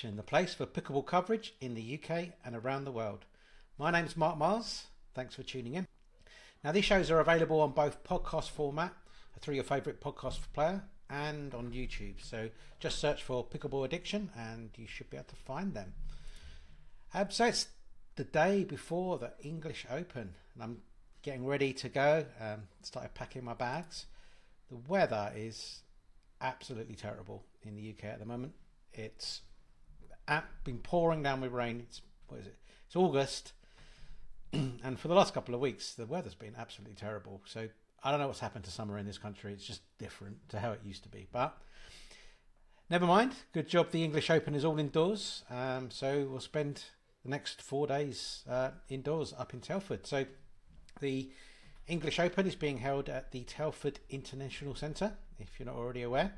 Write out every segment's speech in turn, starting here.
The place for pickleball coverage in the UK and around the world. My name's Mark Mars. Thanks for tuning in. Now, these shows are available on both podcast format through your favourite podcast player and on YouTube. So just search for Pickleball Addiction and you should be able to find them. Um, so it's the day before the English Open and I'm getting ready to go. Um, started packing my bags. The weather is absolutely terrible in the UK at the moment. It's been pouring down with rain. It's what is it? It's August, and for the last couple of weeks, the weather's been absolutely terrible. So I don't know what's happened to summer in this country. It's just different to how it used to be. But never mind. Good job. The English Open is all indoors. Um, so we'll spend the next four days uh, indoors up in Telford. So the English Open is being held at the Telford International Centre, if you're not already aware.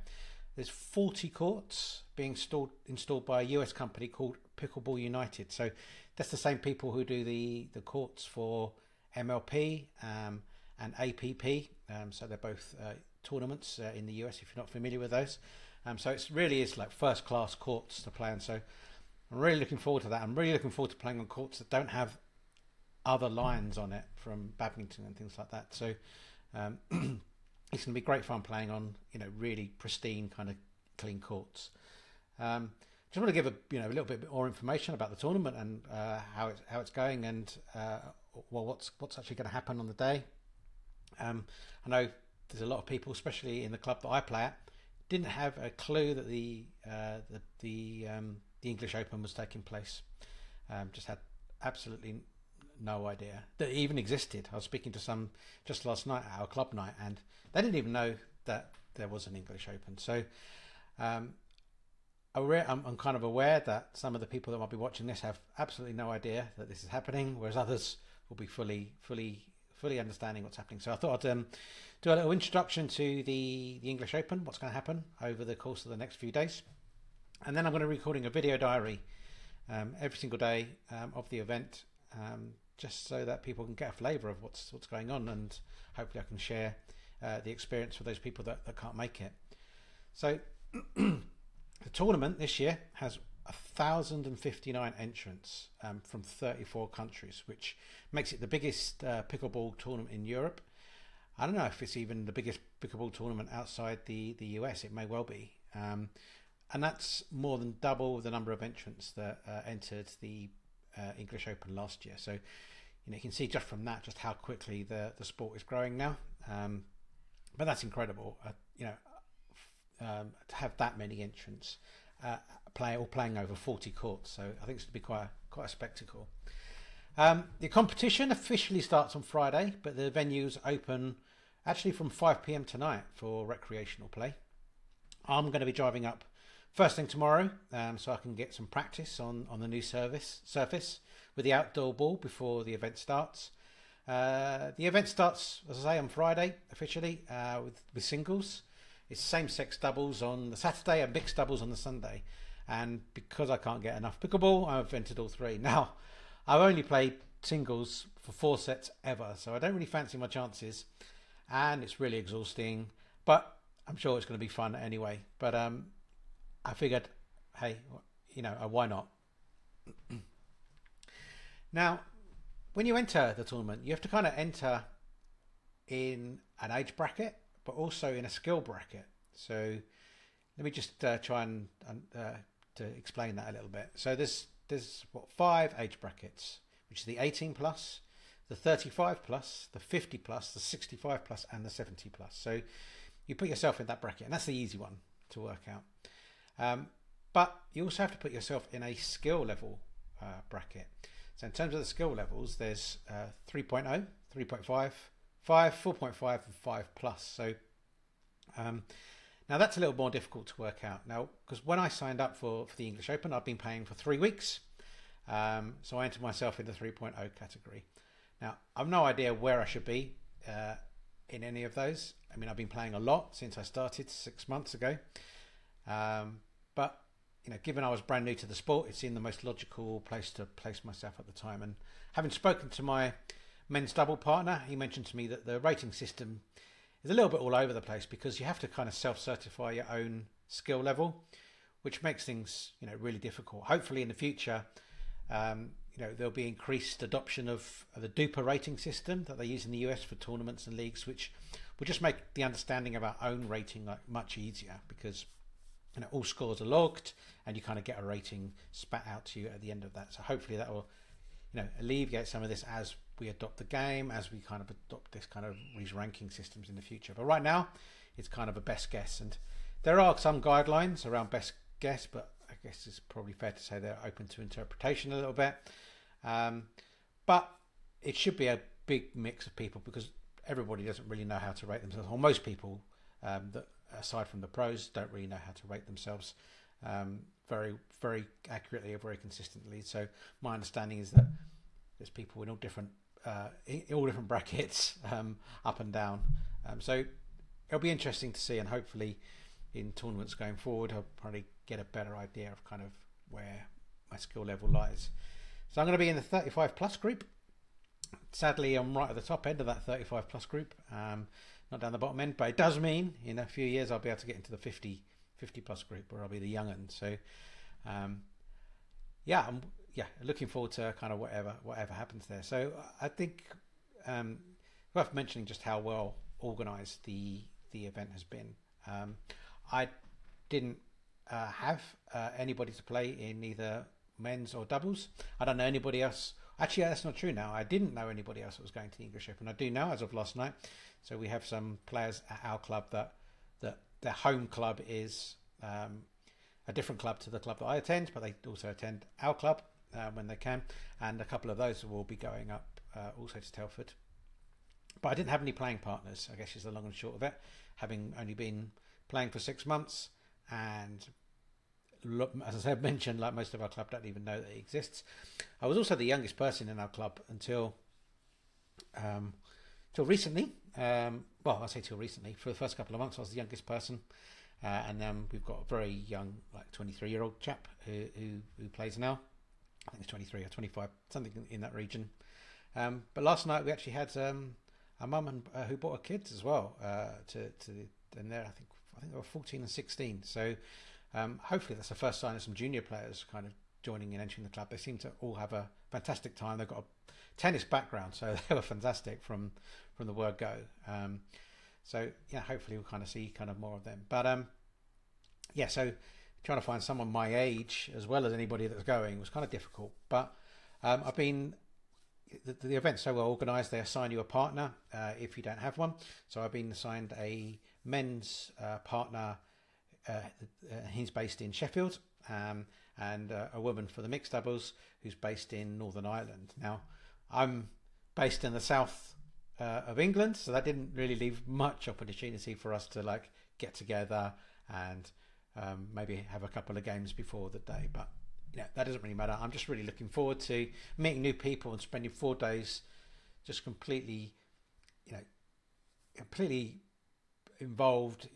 There's 40 courts being installed, installed by a US company called Pickleball United. So that's the same people who do the, the courts for MLP um, and APP. Um, so they're both uh, tournaments uh, in the US if you're not familiar with those. Um, so it really is like first class courts to play on. So I'm really looking forward to that. I'm really looking forward to playing on courts that don't have other lines on it from badminton and things like that. So um, it's going to be great fun playing on you know really pristine kind of clean courts. Um, just want to give a you know a little bit more information about the tournament and uh, how it's how it's going and uh, well what's what's actually going to happen on the day. Um, I know there's a lot of people, especially in the club that I play at, didn't have a clue that the uh, the the, um, the English Open was taking place. Um, just had absolutely no idea that even existed. I was speaking to some just last night at our club night, and they didn't even know that there was an English Open. So um, I'm, I'm kind of aware that some of the people that might be watching this have absolutely no idea that this is happening, whereas others will be fully, fully, fully understanding what's happening. So I thought I'd um, do a little introduction to the the English Open, what's going to happen over the course of the next few days, and then I'm going to be recording a video diary um, every single day um, of the event, um, just so that people can get a flavour of what's what's going on, and hopefully I can share uh, the experience for those people that, that can't make it. So the tournament this year has 1,059 entrants um, from 34 countries, which makes it the biggest uh, pickleball tournament in Europe. I don't know if it's even the biggest pickleball tournament outside the, the US. It may well be. Um, and that's more than double the number of entrants that uh, entered the uh, English Open last year. So, you know, you can see just from that just how quickly the the sport is growing now. Um, but that's incredible. Uh, you know, um, to have that many entrants uh, play or playing over 40 courts. So I think it's going to be quite a, quite a spectacle. Um, the competition officially starts on Friday, but the venues open actually from 5 pm tonight for recreational play. I'm going to be driving up first thing tomorrow, um, so I can get some practice on, on the new service surface with the outdoor ball before the event starts. Uh, the event starts, as I say, on Friday officially uh, with with singles. It's same-sex doubles on the Saturday and mixed doubles on the Sunday. And because I can't get enough pickleball, I've entered all three. Now, I've only played singles for four sets ever, so I don't really fancy my chances, and it's really exhausting. But I'm sure it's going to be fun anyway. But um, I figured, hey, you know, uh, why not? now, when you enter the tournament, you have to kind of enter in an age bracket, but also in a skill bracket. So let me just uh, try and uh, to explain that a little bit. So there's there's what five age brackets, which is the 18 plus, the 35 plus, the 50 plus, the 65 plus, and the 70 plus. So you put yourself in that bracket, and that's the easy one to work out. Um, but you also have to put yourself in a skill level uh, bracket. So in terms of the skill levels, there's uh, 3.0, 3.5, 5, 4.5, and 5 plus. So um, now that's a little more difficult to work out now because when I signed up for, for the English Open, I've been paying for three weeks. Um, so I entered myself in the 3.0 category. Now I've no idea where I should be uh, in any of those. I mean, I've been playing a lot since I started six months ago. Um, but you know, given I was brand new to the sport, it seemed the most logical place to place myself at the time. And having spoken to my men's double partner, he mentioned to me that the rating system is a little bit all over the place because you have to kind of self-certify your own skill level, which makes things you know really difficult. Hopefully, in the future, um, you know there'll be increased adoption of, the DUPR rating system that they use in the US for tournaments and leagues, which will just make the understanding of our own rating like much easier because know all scores are logged and you kind of get a rating spat out to you at the end of that. So hopefully that will you know alleviate some of this as we adopt the game, as we kind of adopt this kind of these ranking systems in the future. But right now, it's kind of a best guess, and there are some guidelines around best guess, but I guess it's probably fair to say they're open to interpretation a little bit. Um, but it should be a big mix of people because everybody doesn't really know how to rate themselves, or most people, um, that aside from the pros, don't really know how to rate themselves um, very, very accurately or very consistently. So my understanding is that there's people in all different, uh, in all different brackets, um, up and down. Um, so it'll be interesting to see, and hopefully, in tournaments going forward, I'll probably get a better idea of kind of where my skill level lies. So I'm going to be in the 35 plus group. Sadly, I'm right at the top end of that 35 plus group, um, not down the bottom end, but it does mean in a few years I'll be able to get into the 50, 50 plus group where I'll be the young end. So, um, yeah, I'm yeah looking forward to kind of whatever whatever happens there. So I think um, worth mentioning just how well organised the the event has been. Um, I didn't uh, have uh, anybody to play in either men's or doubles. I don't know anybody else. Actually, that's not true now. I didn't know anybody else that was going to the English Open. I do now as of last night. So we have some players at our club that that their home club is um, a different club to the club that I attend, but they also attend our club uh, when they can. And a couple of those will be going up uh, also to Telford. But I didn't have any playing partners. I guess is the long and short of it. Having only been playing for six months and as I said, mentioned, like most of our club don't even know that it exists. I was also the youngest person in our club until um, till recently. Um, well, I say till recently. For the first couple of months, I was the youngest person, uh, and then we've got a very young, like twenty-three year old chap who, who, who plays now. I think it's twenty-three or twenty-five, something in that region. Um, but last night we actually had um, a mum and uh, who brought her kids as well uh, to to and there I think I think they were fourteen and sixteen. So um, hopefully, that's the first sign of some junior players kind of joining and entering the club. They seem to all have a fantastic time. They've got a tennis background, so they were fantastic from from the word go. Um, so yeah, hopefully we'll kind of see kind of more of them. But um, yeah, so trying to find someone my age as well as anybody that's going was kind of difficult. But um, I've been the, the event's so well organised. They assign you a partner uh, if you don't have one. So I've been assigned a men's uh, partner he's based in Sheffield, um, and uh, a woman for the mixed doubles who's based in Northern Ireland. Now, I'm based in the south uh, of England, so that didn't really leave much opportunity for us to like get together and um, maybe have a couple of games before the day. But yeah, that doesn't really matter. I'm just really looking forward to meeting new people and spending four days just completely, you know, completely involved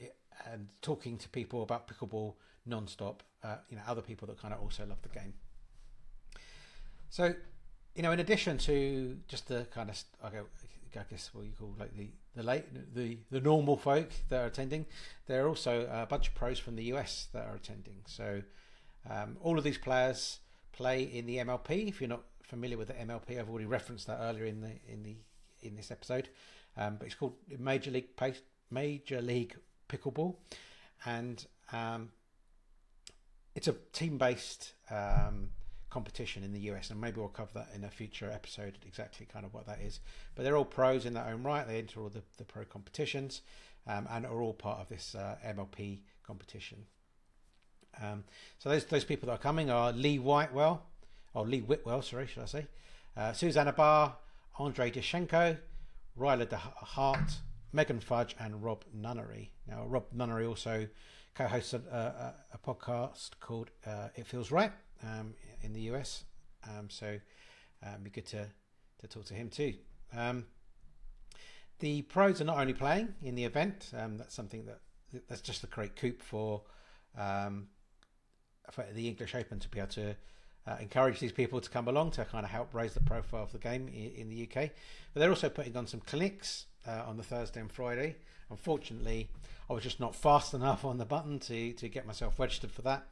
and talking to people about pickleball non-stop. Uh, you know, other people that kind of also love the game. So, you know, in addition to just the kind of, I guess what you call like the the late the the normal folk that are attending, there are also a bunch of pros from the US that are attending. So, um, all of these players play in the MLP. If you're not familiar with the MLP, I've already referenced that earlier in the in the in this episode. Um, but it's called Major League Major League pickleball, and um, it's a team-based um, competition in the US, and maybe we'll cover that in a future episode exactly kind of what that is. But they're all pros in their own right. They enter all the, the pro competitions um, and are all part of this uh, MLP competition. Um, so those those people that are coming are Lee Whitewell, or Lee Whitwell, sorry, should I say? Uh, Susannah Barr, Andre Deshenko, Ryla De Hart, Megan Fudge and Rob Nunnery. Now, Rob Nunnery also co-hosts a, a, a podcast called uh, "It Feels Right" um, in the US, um, so um, be good to to talk to him too. Um, the pros are not only playing in the event; um, that's something that that's just a great coup for um, for the English Open to be able to. Uh, encourage these people to come along to kind of help raise the profile of the game in, in the UK. But they're also putting on some clinics uh, on the Thursday and Friday. Unfortunately, I was just not fast enough on the button to, to get myself registered for that.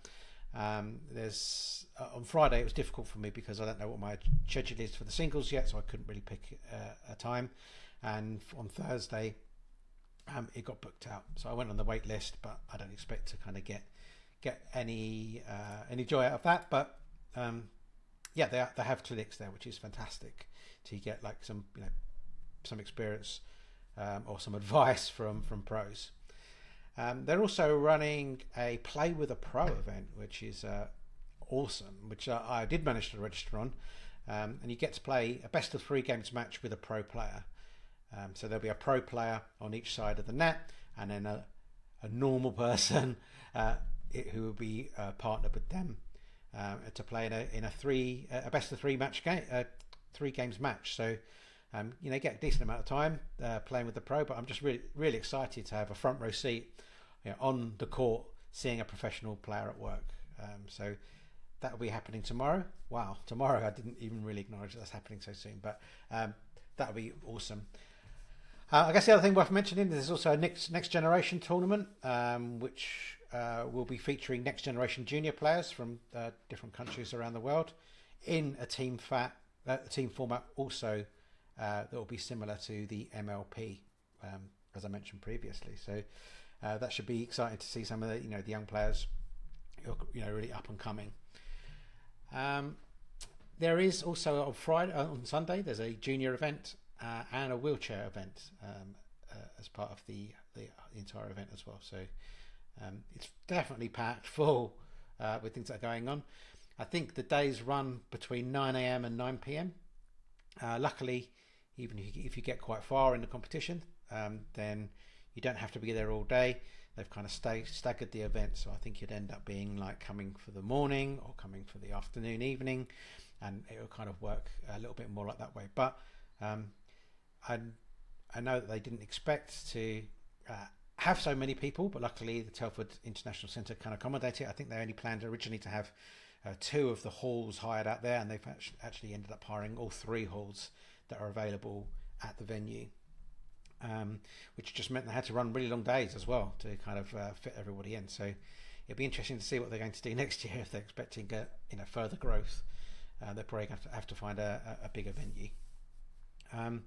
Um, there's uh, on Friday it was difficult for me because I don't know what my schedule is for the singles yet, so I couldn't really pick uh, a time. And on Thursday, um, it got booked out, so I went on the wait list, but I don't expect to kind of get get any uh, any joy out of that. But um, yeah, they they have clinics there, which is fantastic to get like some you know some experience um, or some advice from from pros. Um, they're also running a Play with a Pro event, which is uh, awesome, which I, I, did manage to register on. Um, and you get to play a best of three games match with a pro player. Um, so there'll be a pro player on each side of the net, and then a, a normal person uh, who will be uh, partnered with them uh, to play in a in a three a best of three match game, uh, three games match. So um, you know, get a decent amount of time uh, playing with the pro, but I'm just really, really excited to have a front row seat you know, on the court, seeing a professional player at work. Um, so that will be happening tomorrow. Wow, tomorrow I didn't even really acknowledge that's happening so soon, but um, that'll be awesome. Uh, I guess the other thing worth mentioning is there's also a next next generation tournament, um, which uh, will be featuring next generation junior players from uh, different countries around the world in a team fat uh, team format also uh, that will be similar to the MLP, um, as I mentioned previously. So uh, that should be exciting to see some of the you know the young players, you know, really up and coming. Um, there is also on Friday, on Sunday, there's a junior event uh, and a wheelchair event um, uh, as part of the, the, the entire event as well. So um, it's definitely packed full uh, with things that are going on. I think the days run between 9 a.m. and 9 p.m. Uh, luckily, even if you, get quite far in the competition, um, then you don't have to be there all day. They've kind of stay, staggered the event, so I think you'd end up being like coming for the morning or coming for the afternoon, evening, and it will kind of work a little bit more like that way. But um, I, I know that they didn't expect to uh, have so many people, but luckily the Telford International Centre can accommodate it. I think they only planned originally to have uh, two of the halls hired out there, and they've actually ended up hiring all three halls that are available at the venue. Um, which just meant they had to run really long days as well to kind of uh, fit everybody in. So it'll be interesting to see what they're going to do next year if they're expecting uh, you know further growth. Uh, they're probably going to have to find a, a bigger venue. Um,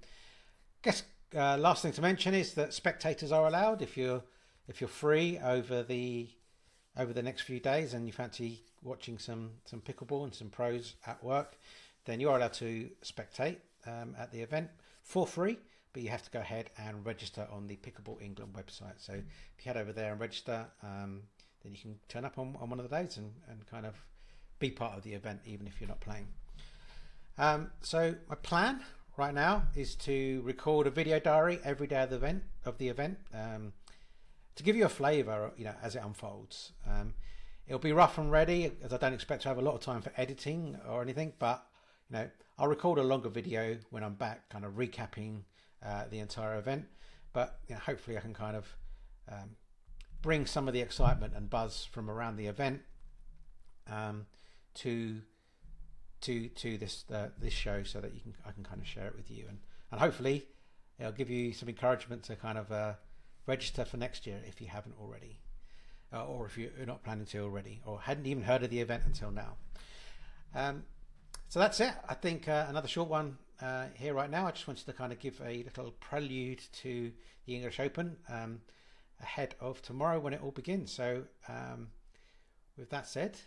guess uh, last thing to mention is that spectators are allowed if you're if you're free over the over the next few days and you fancy watching some some pickleball and some pros at work, then you are allowed to spectate um, at the event for free. But you have to go ahead and register on the Pickleball England website. So if you head over there and register, um, then you can turn up on, on one of the days and, and kind of be part of the event, even if you're not playing. Um, so my plan right now is to record a video diary every day of the event of the event um, to give you a flavour, you know, as it unfolds. Um, it'll be rough and ready, as I don't expect to have a lot of time for editing or anything. But you know, I'll record a longer video when I'm back, kind of recapping uh, the entire event. But you know, hopefully, I can kind of um, bring some of the excitement and buzz from around the event um, to to to this uh, this show so that you can I can kind of share it with you. And and hopefully it'll give you some encouragement to kind of uh, register for next year if you haven't already uh, or if you're not planning to already or hadn't even heard of the event until now. Um, so that's it. I think uh, another short one uh, here right now. I just wanted to kind of give a little prelude to the English Open um, ahead of tomorrow when it all begins. So um, with that said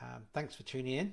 um, thanks for tuning in